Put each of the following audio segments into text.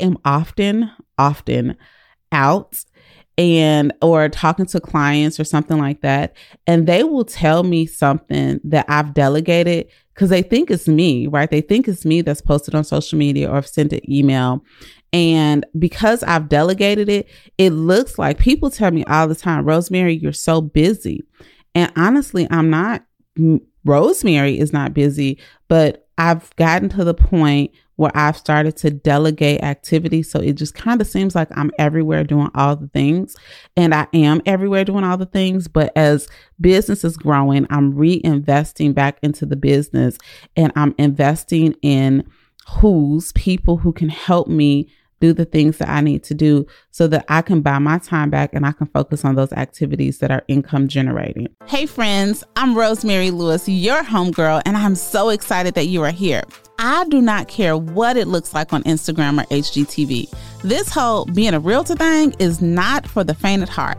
am often, often out and or talking to clients or something like that and they will tell me something that I've delegated because they think it's me, right? They think it's me that's posted on social media or I've sent an email. And because I've delegated it, it looks like people tell me all the time, Rosemary, you're so busy. And honestly, I'm not, Rosemary is not busy, but I've gotten to the point where I've started to delegate activities. So it just kind of seems like I'm everywhere doing all the things. And I am everywhere doing all the things. But as business is growing, I'm reinvesting back into the business and I'm investing in who's people who can help me do the things that I need to do so that I can buy my time back and I can focus on those activities that are income generating. Hey, friends, I'm Rosemary Lewis, your homegirl, and I'm so excited that you are here. I do not care what it looks like on Instagram or HGTV. This whole being a realtor thing is not for the faint at heart.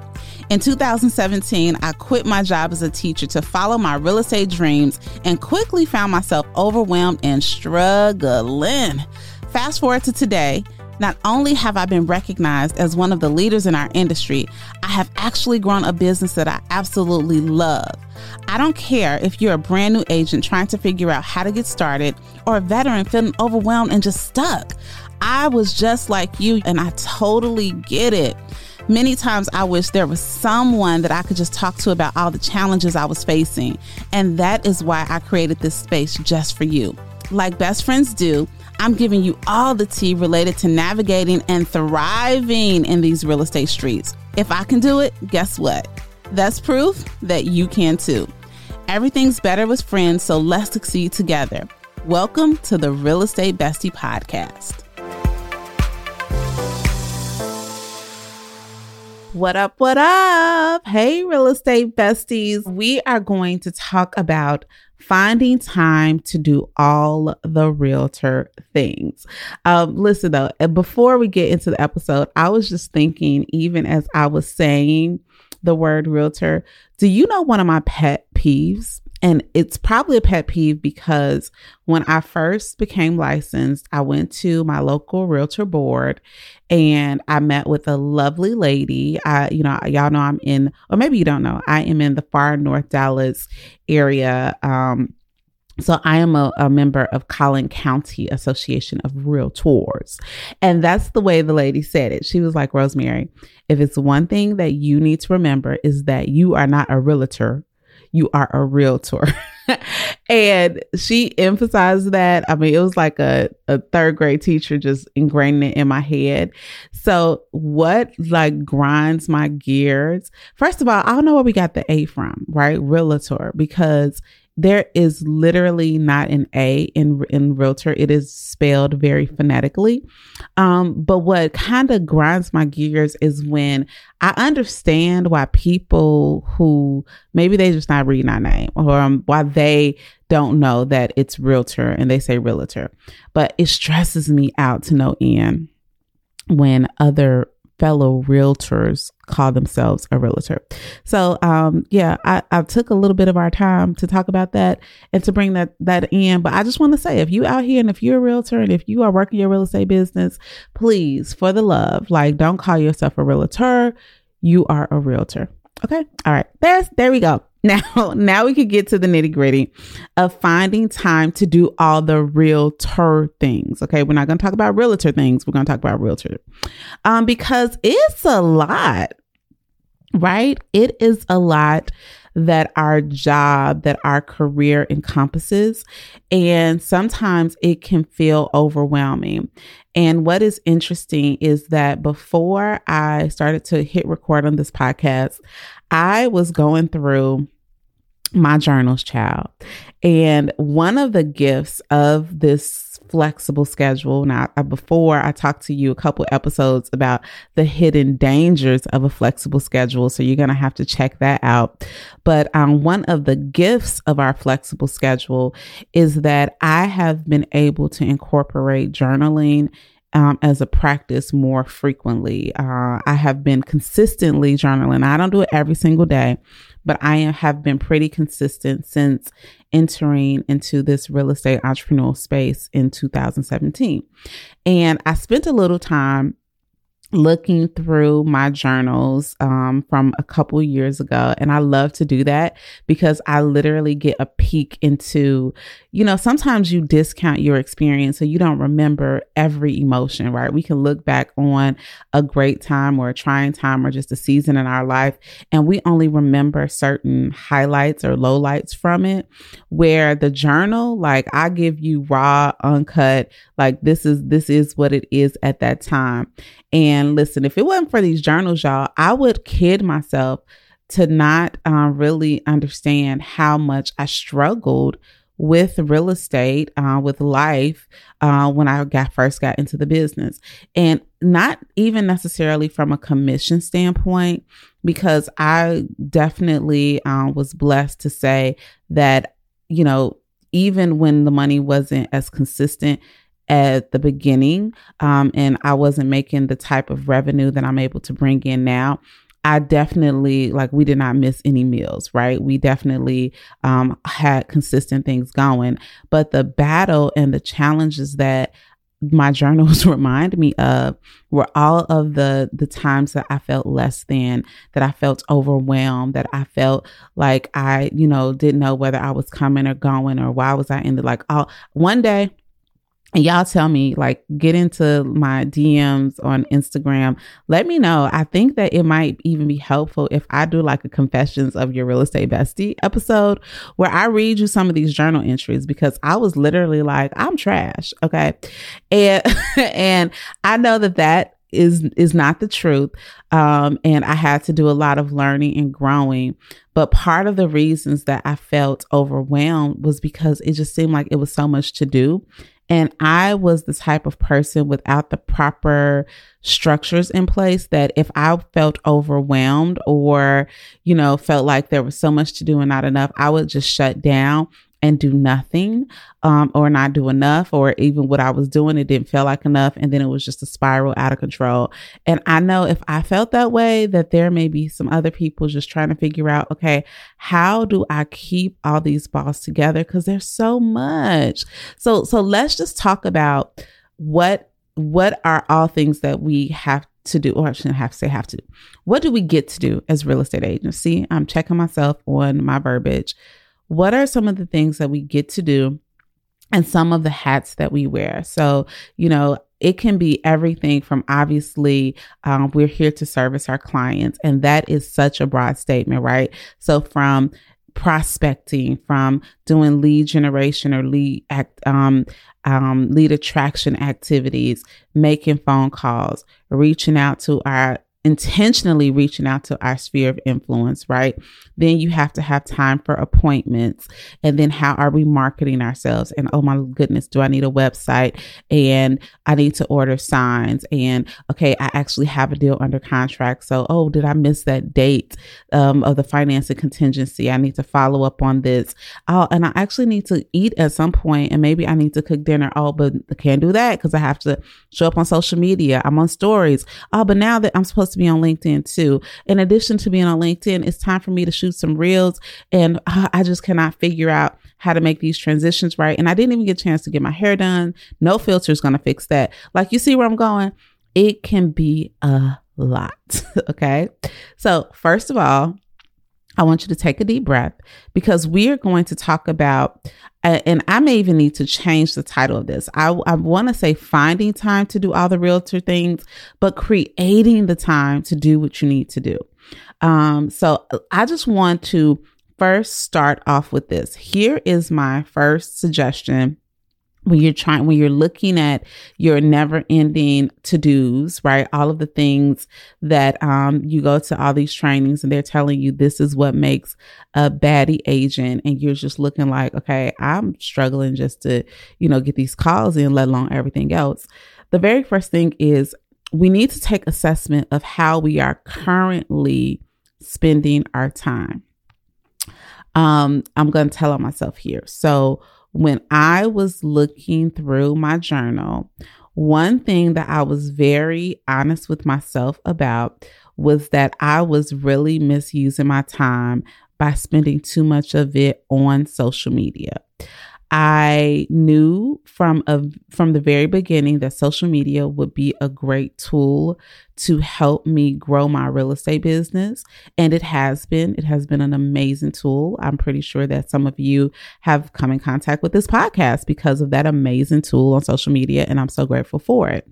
In 2017, I quit my job as a teacher to follow my real estate dreams and quickly found myself overwhelmed and struggling. Fast forward to today, not only have I been recognized as one of the leaders in our industry, I have actually grown a business that I absolutely love. I don't care if you're a brand new agent trying to figure out how to get started or a veteran feeling overwhelmed and just stuck. I was just like you and I totally get it. Many times I wish there was someone that I could just talk to about all the challenges I was facing. And that is why I created this space just for you. Like best friends do, I'm giving you all the tea related to navigating and thriving in these real estate streets. If I can do it, guess what? That's proof that you can too. Everything's better with friends, so let's succeed together. Welcome to the Real Estate Bestie Podcast. What up? What up? Hey, real estate besties. We are going to talk about finding time to do all the realtor things. Um, listen though, before we get into the episode, I was just thinking, even as I was saying the word realtor, do you know one of my pet peeves? And it's probably a pet peeve because when I first became licensed, I went to my local realtor board and I met with a lovely lady. I, you know, y'all know I'm in, or maybe you don't know, I am in the far North Dallas area. Um, so I am a, a, member of Collin County Association of Realtors. And that's the way the lady said it. She was like, Rosemary, if it's one thing that you need to remember is that you are not a realtor, you are a realtor. and she emphasized that. I mean, it was like a, a third grade teacher just ingraining it in my head. So, what like grinds my gears? First of all, I don't know where we got the A from, right? Realtor, because there is literally not an A in in realtor. It is spelled very phonetically. Um, but what kind of grinds my gears is when I understand why people who maybe they just not reading our name or um, why they don't know that it's realtor and they say realtor. But it stresses me out to no end when other fellow realtors call themselves a realtor. So, um, yeah, I, I took a little bit of our time to talk about that and to bring that that in. But I just want to say, if you out here and if you're a realtor and if you are working your real estate business, please, for the love, like don't call yourself a realtor. You are a realtor. Okay. All right. There's there we go. Now, now we could get to the nitty gritty of finding time to do all the realtor things. Okay, we're not going to talk about realtor things. We're going to talk about realtor, um, because it's a lot, right? It is a lot that our job, that our career encompasses, and sometimes it can feel overwhelming. And what is interesting is that before I started to hit record on this podcast, I was going through my journals, child. And one of the gifts of this flexible schedule. Now, before I talked to you a couple episodes about the hidden dangers of a flexible schedule. So you're going to have to check that out. But um, one of the gifts of our flexible schedule is that I have been able to incorporate journaling um, as a practice more frequently. Uh, I have been consistently journaling. I don't do it every single day, but I have been pretty consistent since entering into this real estate entrepreneurial space in 2017. And I spent a little time looking through my journals um, from a couple years ago. And I love to do that because I literally get a peek into, you know, sometimes you discount your experience so you don't remember every emotion, right? We can look back on a great time or a trying time or just a season in our life and we only remember certain highlights or lowlights from it. Where the journal, like I give you raw, uncut, like this is this is what it is at that time. And listen, if it wasn't for these journals, y'all, I would kid myself to not uh, really understand how much I struggled with real estate, uh, with life, uh, when I got first got into the business, and not even necessarily from a commission standpoint, because I definitely uh, was blessed to say that you know even when the money wasn't as consistent at the beginning um, and I wasn't making the type of revenue that I'm able to bring in now, I definitely like we did not miss any meals, right? We definitely um, had consistent things going, but the battle and the challenges that my journals remind me of were all of the the times that I felt less than, that I felt overwhelmed, that I felt like I, you know, didn't know whether I was coming or going or why was I in the like all one day and y'all tell me, like, get into my DMs on Instagram. Let me know. I think that it might even be helpful if I do like a confessions of your real estate bestie episode where I read you some of these journal entries because I was literally like, I'm trash. Okay. And, and I know that that is is not the truth um, and i had to do a lot of learning and growing but part of the reasons that i felt overwhelmed was because it just seemed like it was so much to do and I was the type of person without the proper structures in place that if I felt overwhelmed or, you know, felt like there was so much to do and not enough, I would just shut down and do nothing um, or not do enough or even what I was doing it didn't feel like enough and then it was just a spiral out of control and I know if I felt that way that there may be some other people just trying to figure out okay how do I keep all these balls together because there's so much so so let's just talk about what what are all things that we have to do, or I shouldn't have to say have to. What do we get to do as real estate agents? See, I'm checking myself on my verbiage what are some of the things that we get to do and some of the hats that we wear? So, you know, it can be everything from obviously um, we're here to service our clients and that is such a broad statement right so from prospecting from doing lead generation or lead act um, um, lead attraction activities making phone calls reaching out to our intentionally reaching out to our sphere of influence, right? Then you have to have time for appointments. And then how are we marketing ourselves? And oh my goodness, do I need a website? And I need to order signs. And okay, I actually have a deal under contract. So, oh, did I miss that date um, of the financing contingency? I need to follow up on this. Oh, and I actually need to eat at some point and maybe I need to cook dinner. Oh, but I can't do that because I have to show up on social media. I'm on stories. Oh, but now that I'm supposed to be on LinkedIn too. In addition to being on LinkedIn, it's time for me to shoot some reels. And uh, I just cannot figure out how to make these transitions right. And I didn't even get a chance to get my hair done. No filter is going to fix that. Like, you see where I'm going? It can be a lot. okay. So, first of all, I want you to take a deep breath because we are going to talk about, and I may even need to change the title of this. I, I want to say finding time to do all the realtor things, but creating the time to do what you need to do. Um, so I just want to first start off with this. Here is my first suggestion when you're trying when you're looking at your never ending to-dos right? All of the things that um, you go to all these trainings and they're telling you this is what makes a baddie agent and you're just looking like okay i'm struggling just to you know get these calls in let alone everything else. The very first thing is we need to take assessment of how we are currently spending our time. Um i'm going to tell on myself here. So when I was looking through my journal, one thing that I was very honest with myself about was that I was really misusing my time by spending too much of it on social media. I knew from a, from the very beginning that social media would be a great tool to help me grow my real estate business. And it has been. It has been an amazing tool. I'm pretty sure that some of you have come in contact with this podcast because of that amazing tool on social media. And I'm so grateful for it.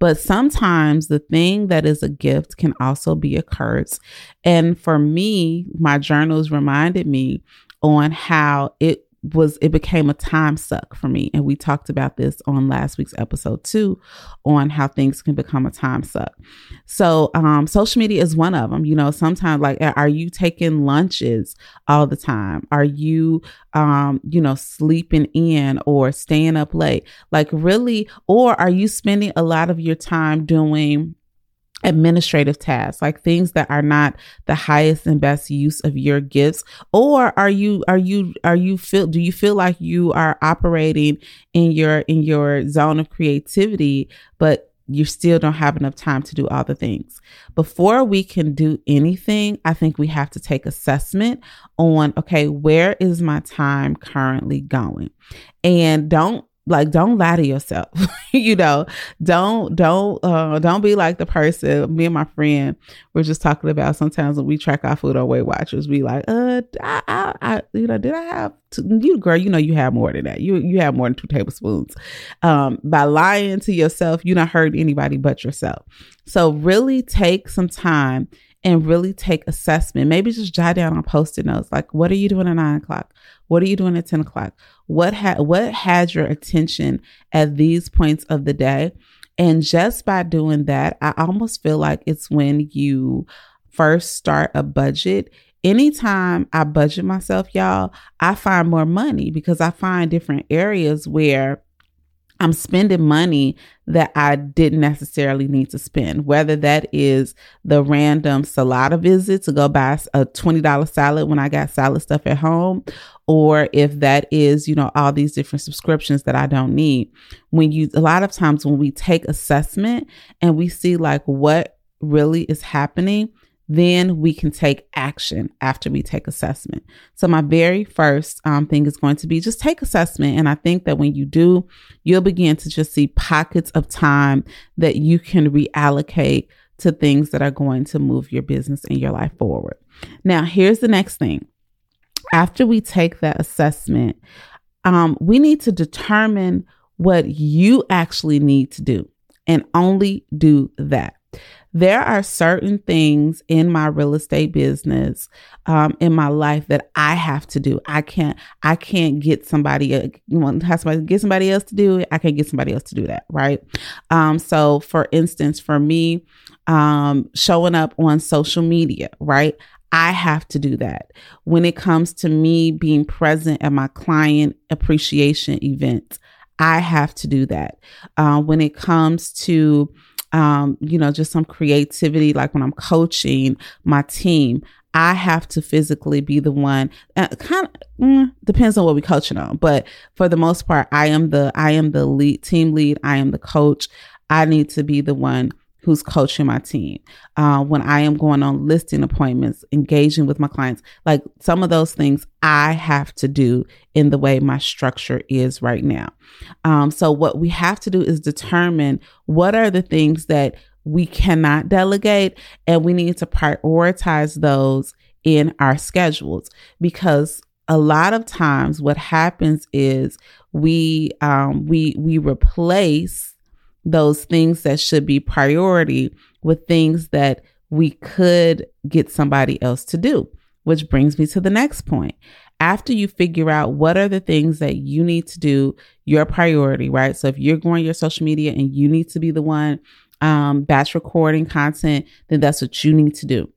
But sometimes the thing that is a gift can also be a curse. And for me, my journals reminded me on how it was it became a time suck for me. And we talked about this on last week's episode too on how things can become a time suck. So um social media is one of them you know sometimes like are you taking lunches all the time? Are you um you know sleeping in or staying up late? Like really? Or are you spending a lot of your time doing administrative tasks like things that are not the highest and best use of your gifts or are you are you are you feel do you feel like you are operating in your in your zone of creativity but you still don't have enough time to do all the things. Before we can do anything, I think we have to take assessment on okay, where is my time currently going? And don't like don't lie to yourself you know? Don't don't uh don't be like the person me and my friend were just talking about sometimes when we track our food on weight watchers we like uh I, I, I you know did i have you girl you know you have more than that. You you have more than two tablespoons. Um by lying to yourself you don't hurt anybody but yourself so really take some time and really take assessment. Maybe just jot down on post-it notes like, what are you doing at nine o'clock? What are you doing at 10 o'clock? What had what had your attention at these points of the day? And just by doing that, I almost feel like it's when you first start a budget. Anytime I budget myself, y'all, I find more money because I find different areas where I'm spending money that I didn't necessarily need to spend, whether that is the random Salata visit to go buy a $20 salad when I got salad stuff at home, or if that is, you know, all these different subscriptions that I don't need. When you, a lot of times when we take assessment and we see like what really is happening, then we can take action after we take assessment. So my very first um, thing is going to be just take assessment. And I think that when you do, you'll begin to just see pockets of time that you can reallocate to things that are going to move your business and your life forward. Now, here's the next thing. After we take that assessment, um, we need to determine what you actually need to do and only do that there are certain things in my real estate business um, in my life that i have to do i can't i can't get somebody uh, you want to have somebody get somebody else to do it i can't get somebody else to do that right um, so for instance for me um, showing up on social media right I have to do that. When it comes to me being present at my client appreciation events, I have to do that. Uh, when it comes to um, you know, just some creativity, like when I'm coaching my team, I have to physically be the one. Uh, kind of mm, depends on what we're coaching on, but for the most part, I am the I am the lead team lead. I am the coach. I need to be the one who's coaching my team. Uh, when I am going on listing appointments, engaging with my clients, like some of those things I have to do in the way my structure is right now. Um, so, what we have to do is determine what are the things that we cannot delegate, and we need to prioritize those in our schedules because a lot of times what happens is we um, we we replace those things that should be priority with things that we could get somebody else to do. Which brings me to the next point. After you figure out what are the things that you need to do, your priority, right? So if you're growing your social media and you need to be the one um, batch recording content, then that's what you need to do.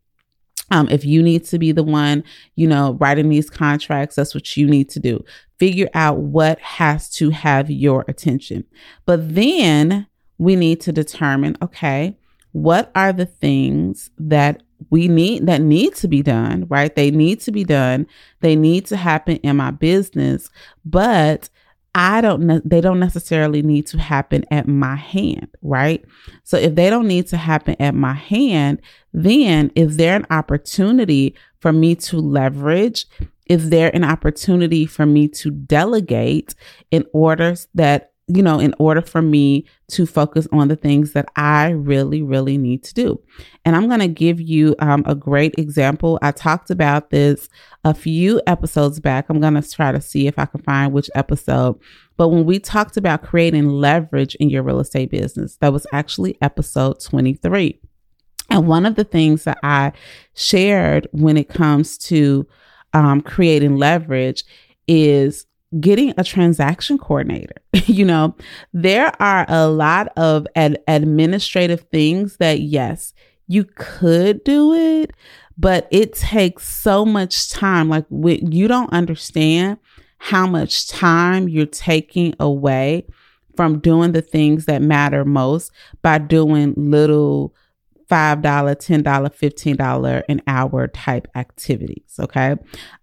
Um, if you need to be the one, you know, writing these contracts, that's what you need to do. Figure out what has to have your attention. But then we need to determine okay, what are the things that we need that need to be done, right? They need to be done. They need to happen in my business, but I don't ne- they don't necessarily need to happen at my hand, right? So if they don't need to happen at my hand, then is there an opportunity for me to leverage? Is there an opportunity for me to delegate in order that you know, in order for me to focus on the things that I really, really need to do. And I'm going to give you um, a great example. I talked about this a few episodes back. I'm going to try to see if I can find which episode. But when we talked about creating leverage in your real estate business, that was actually episode 23. And one of the things that I shared when it comes to um, creating leverage is getting a transaction coordinator. you know, there are a lot of ad- administrative things that, yes, you could do it, but it takes so much time. Like, you don't understand how much time you're taking away from doing the things that matter most by doing little $5, $10, $15 an hour type activities. Okay.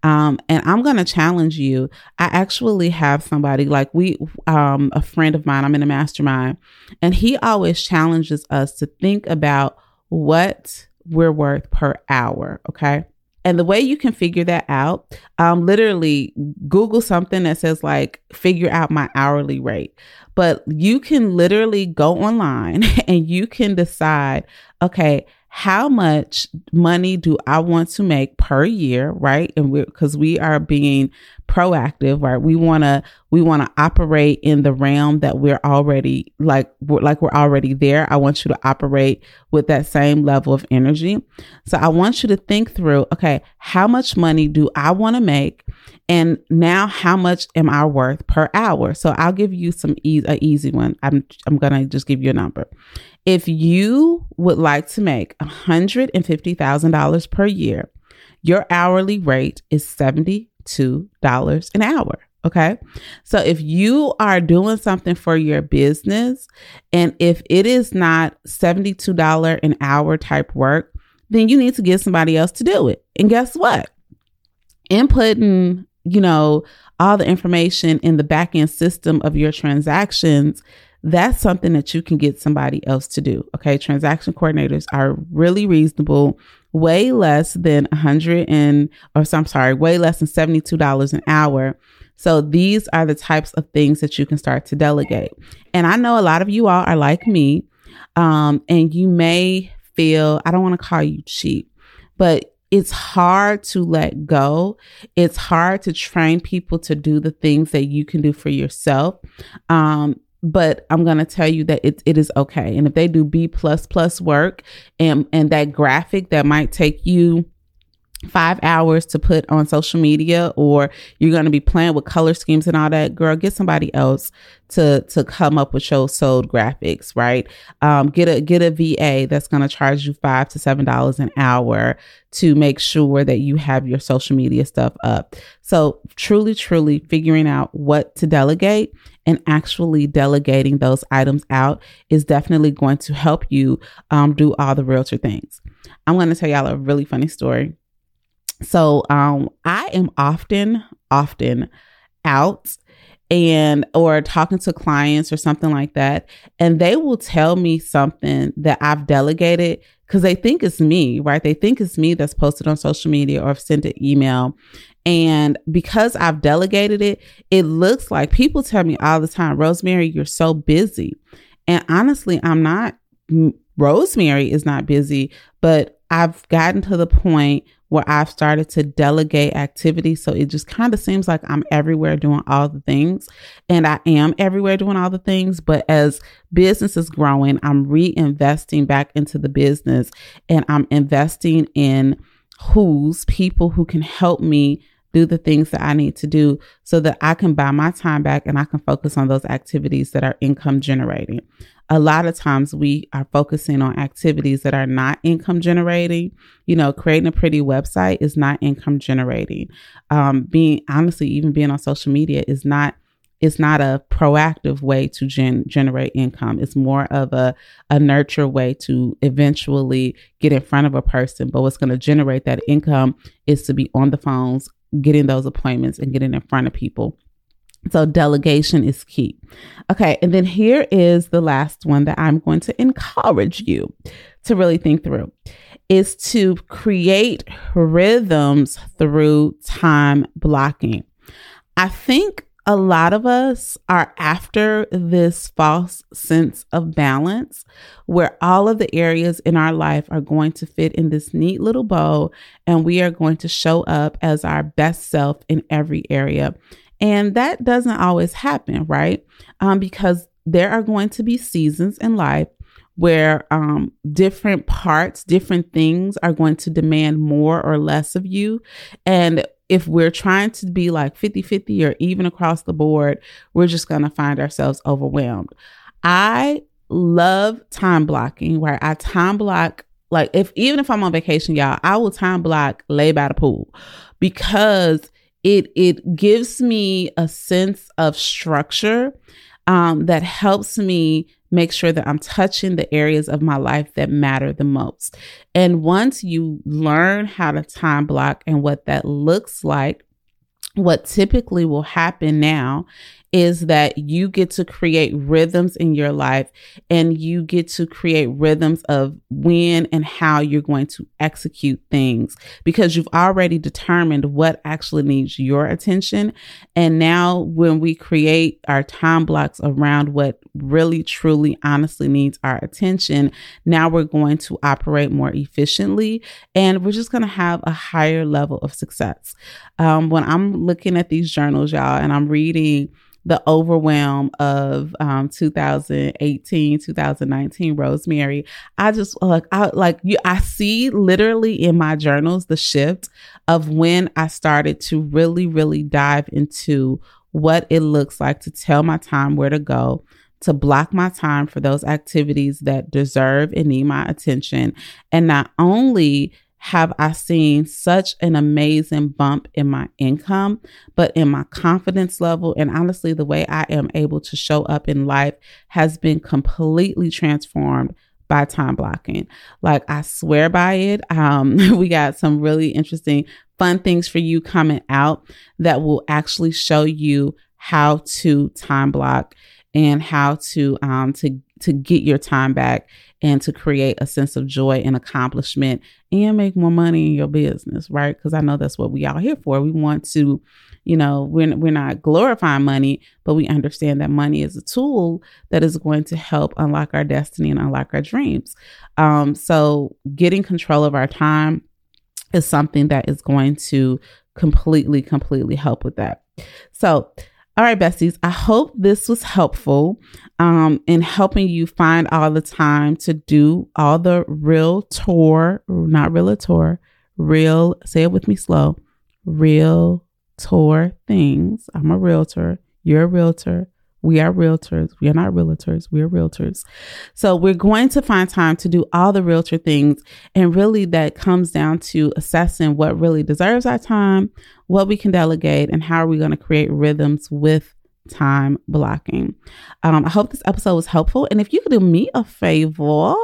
Um, and I'm going to challenge you. I actually have somebody like we, um, a friend of mine, I'm in a mastermind, and he always challenges us to think about what we're worth per hour. Okay. And the way you can figure that out, um, literally Google something that says like figure out my hourly rate. But you can literally go online and you can decide, okay, how much money do I want to make per year, right? And we because we are being proactive, right? We want to we want to operate in the realm that we're already like we're, like we're already there. I want you to operate with that same level of energy. So I want you to think through, okay, how much money do I want to make? And now how much am I worth per hour? So I'll give you some easy a easy one. I'm I'm going to just give you a number. If you would like to make $150,000 per year, your hourly rate is $72 an hour. Okay. So if you are doing something for your business and if it is not $72 an hour type work, then you need to get somebody else to do it. And guess what? Inputting, you know, all the information in the back end system of your transactions that's something that you can get somebody else to do. Okay. Transaction coordinators are really reasonable, way less than a hundred and, or so, I'm sorry, way less than $72 an hour. So these are the types of things that you can start to delegate. And I know a lot of you all are like me. Um, and you may feel, I don't want to call you cheap, but it's hard to let go. It's hard to train people to do the things that you can do for yourself. Um, but I'm gonna tell you that it, it is okay. And if they do B plus plus work and and that graphic that might take you five hours to put on social media or you're going to be playing with color schemes and all that girl get somebody else to to come up with your sold graphics right um, get a get a va that's going to charge you five to seven dollars an hour to make sure that you have your social media stuff up so truly truly figuring out what to delegate and actually delegating those items out is definitely going to help you um, do all the realtor things. I'm going to tell y'all a really funny story. So, um, I am often, often out and or talking to clients or something like that and they will tell me something that I've delegated because they think it's me, right? They think it's me that's posted on social media or sent an email and because I've delegated it, it looks like people tell me all the time, Rosemary, you're so busy. And honestly, I'm not, Rosemary is not busy, but I've gotten to the point where I've started to delegate activities. So it just kind of seems like I'm everywhere doing all the things. And I am everywhere doing all the things. But as business is growing, I'm reinvesting back into the business and I'm investing in who's people who can help me do the things that I need to do so that I can buy my time back and I can focus on those activities that are income generating. A lot of times we are focusing on activities that are not income generating. You know, creating a pretty website is not income generating. Um, being honestly, even being on social media is not it's not a proactive way to gen- generate income. It's more of a, a nurture way to eventually get in front of a person. But what's going to generate that income is to be on the phones, getting those appointments and getting in front of people. So delegation is key. Okay. And then here is the last one that I'm going to encourage you to really think through is to create rhythms through time blocking. I think a lot of us are after this false sense of balance where all of the areas in our life are going to fit in this neat little bow and we are going to show up as our best self in every area. And that doesn't always happen, right? Um, because there are going to be seasons in life where um, different parts, different things are going to demand more or less of you. And if we're trying to be like 50 50 or even across the board, we're just going to find ourselves overwhelmed. I love time blocking where I time block like if even if I'm on vacation, y'all, I will time block lay by the pool because it it gives me a sense of structure um, that helps me make sure that I'm touching the areas of my life that matter the most. And once you learn how to time block and what that looks like, what typically will happen now is that you get to create rhythms in your life and you get to create rhythms of when and how you're going to execute things because you've already determined what actually needs your attention. And now, when we create our time blocks around what really, truly, honestly needs our attention, now we're going to operate more efficiently and we're just going to have a higher level of success. Um, when I'm looking at these journals, y'all, and I'm reading, the overwhelm of um, 2018 2019 rosemary. I just like i like you i see literally in my journals the shift of when i started to really really dive into what it looks like to tell my time where to go to block my time for those activities that deserve and need my attention. And not only have I seen such an amazing bump in my income, but in my confidence level. And honestly, the way I am able to show up in life has been completely transformed by time blocking. Like I swear by it. Um, we got some really interesting, fun things for you coming out that will actually show you how to time block and how to um to to get your time back and to create a sense of joy and accomplishment and make more money in your business, right? Because I know that's what we all here for. We want to, you know, we're, we're not glorifying money, but we understand that money is a tool that is going to help unlock our destiny and unlock our dreams. Um, so getting control of our time is something that is going to completely, completely help with that. So, all right, besties, I hope this was helpful um, in helping you find all the time to do all the real tour, not realtor, real, say it with me slow, real tour things. I'm a realtor. You're a realtor. We are realtors. We are not realtors. We are realtors. So we're going to find time to do all the realtor things. And really, that comes down to assessing what really deserves our time, what we can delegate, and how are we going to create rhythms with time blocking. Um, I hope this episode was helpful. And if you could do me a favor,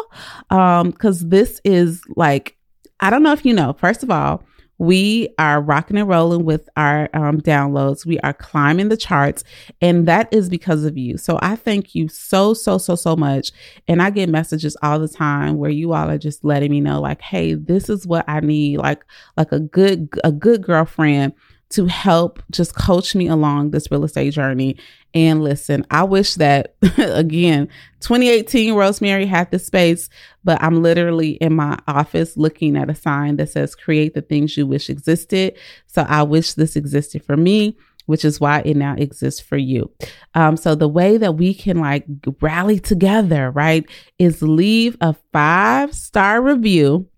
because um, this is like, I don't know if you know, first of all, we are rocking and rolling with our um, downloads. We are climbing the charts, and that is because of you. So I thank you so, so, so, so much. And I get messages all the time where you all are just letting me know, like, hey, this is what I need, like, like a good, a good girlfriend to help just coach me along this real estate journey. And listen, I wish that again, 2018 Rosemary had this space, but I'm literally in my office looking at a sign that says create the things you wish existed. So I wish this existed for me which is why it now exists for you. Um, so the way that we can like rally together, right, is leave a five star review.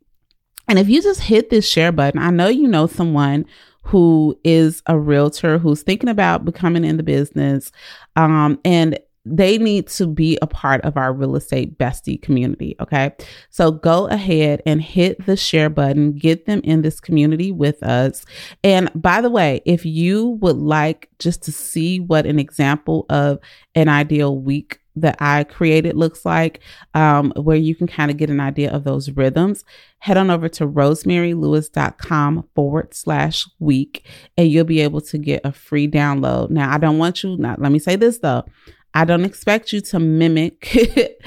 And if you just hit this share button, I know you know someone who is a realtor who's thinking about becoming in the business. Um, and they need to be a part of our real estate bestie community. Okay. So go ahead and hit the share button, get them in this community with us. And by the way, if you would like just to see what an example of an ideal week that I created looks like, um, where you can kind of get an idea of those rhythms, head on over to rosemarylewis.com forward slash week and you'll be able to get a free download. Now, I don't want you, not, let me say this though. I don't expect you to mimic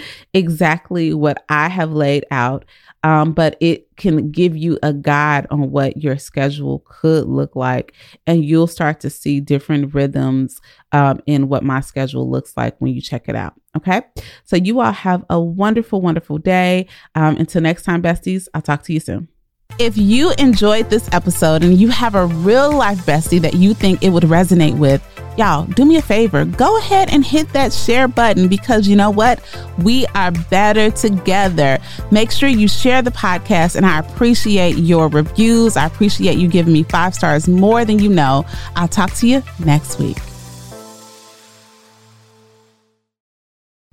exactly what I have laid out um, but it can give you a guide on what your schedule could look like. And you'll start to see different rhythms um, in what my schedule looks like when you check it out. Okay. So you all have a wonderful, wonderful day. Um, until next time, besties, I'll talk to you soon. If you enjoyed this episode and you have a real life bestie that you think it would resonate with, y'all do me a favor. Go ahead and hit that share button because you know what? We are better together. Make sure you share the podcast and i appreciate your reviews. I appreciate you giving me five stars more than you know. I'll talk to you next week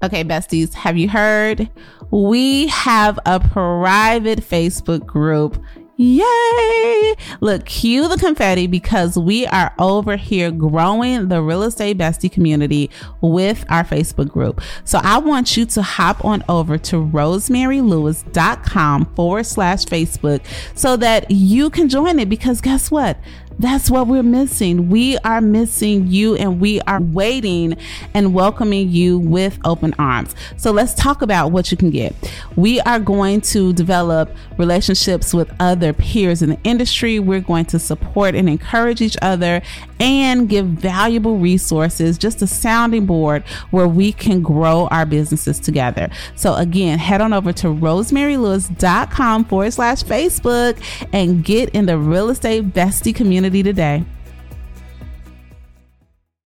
Okay, besties, have you heard? We have a private Facebook group. Yay! Look, cue the confetti because we are over here growing the real estate bestie community with our Facebook group. So I want you to hop on over to rosemarylewis.com forward slash Facebook so that you can join it because guess what? That's what we're missing. We are missing you and we are waiting and welcoming you with open arms. So let's talk about what you can get. We are going to develop relationships with other peers in the industry. We're going to support and encourage each other and give valuable resources, just a sounding board where we can grow our businesses together. So again, head on over to rosemarylewis.com forward slash Facebook and get in the real estate bestie community today.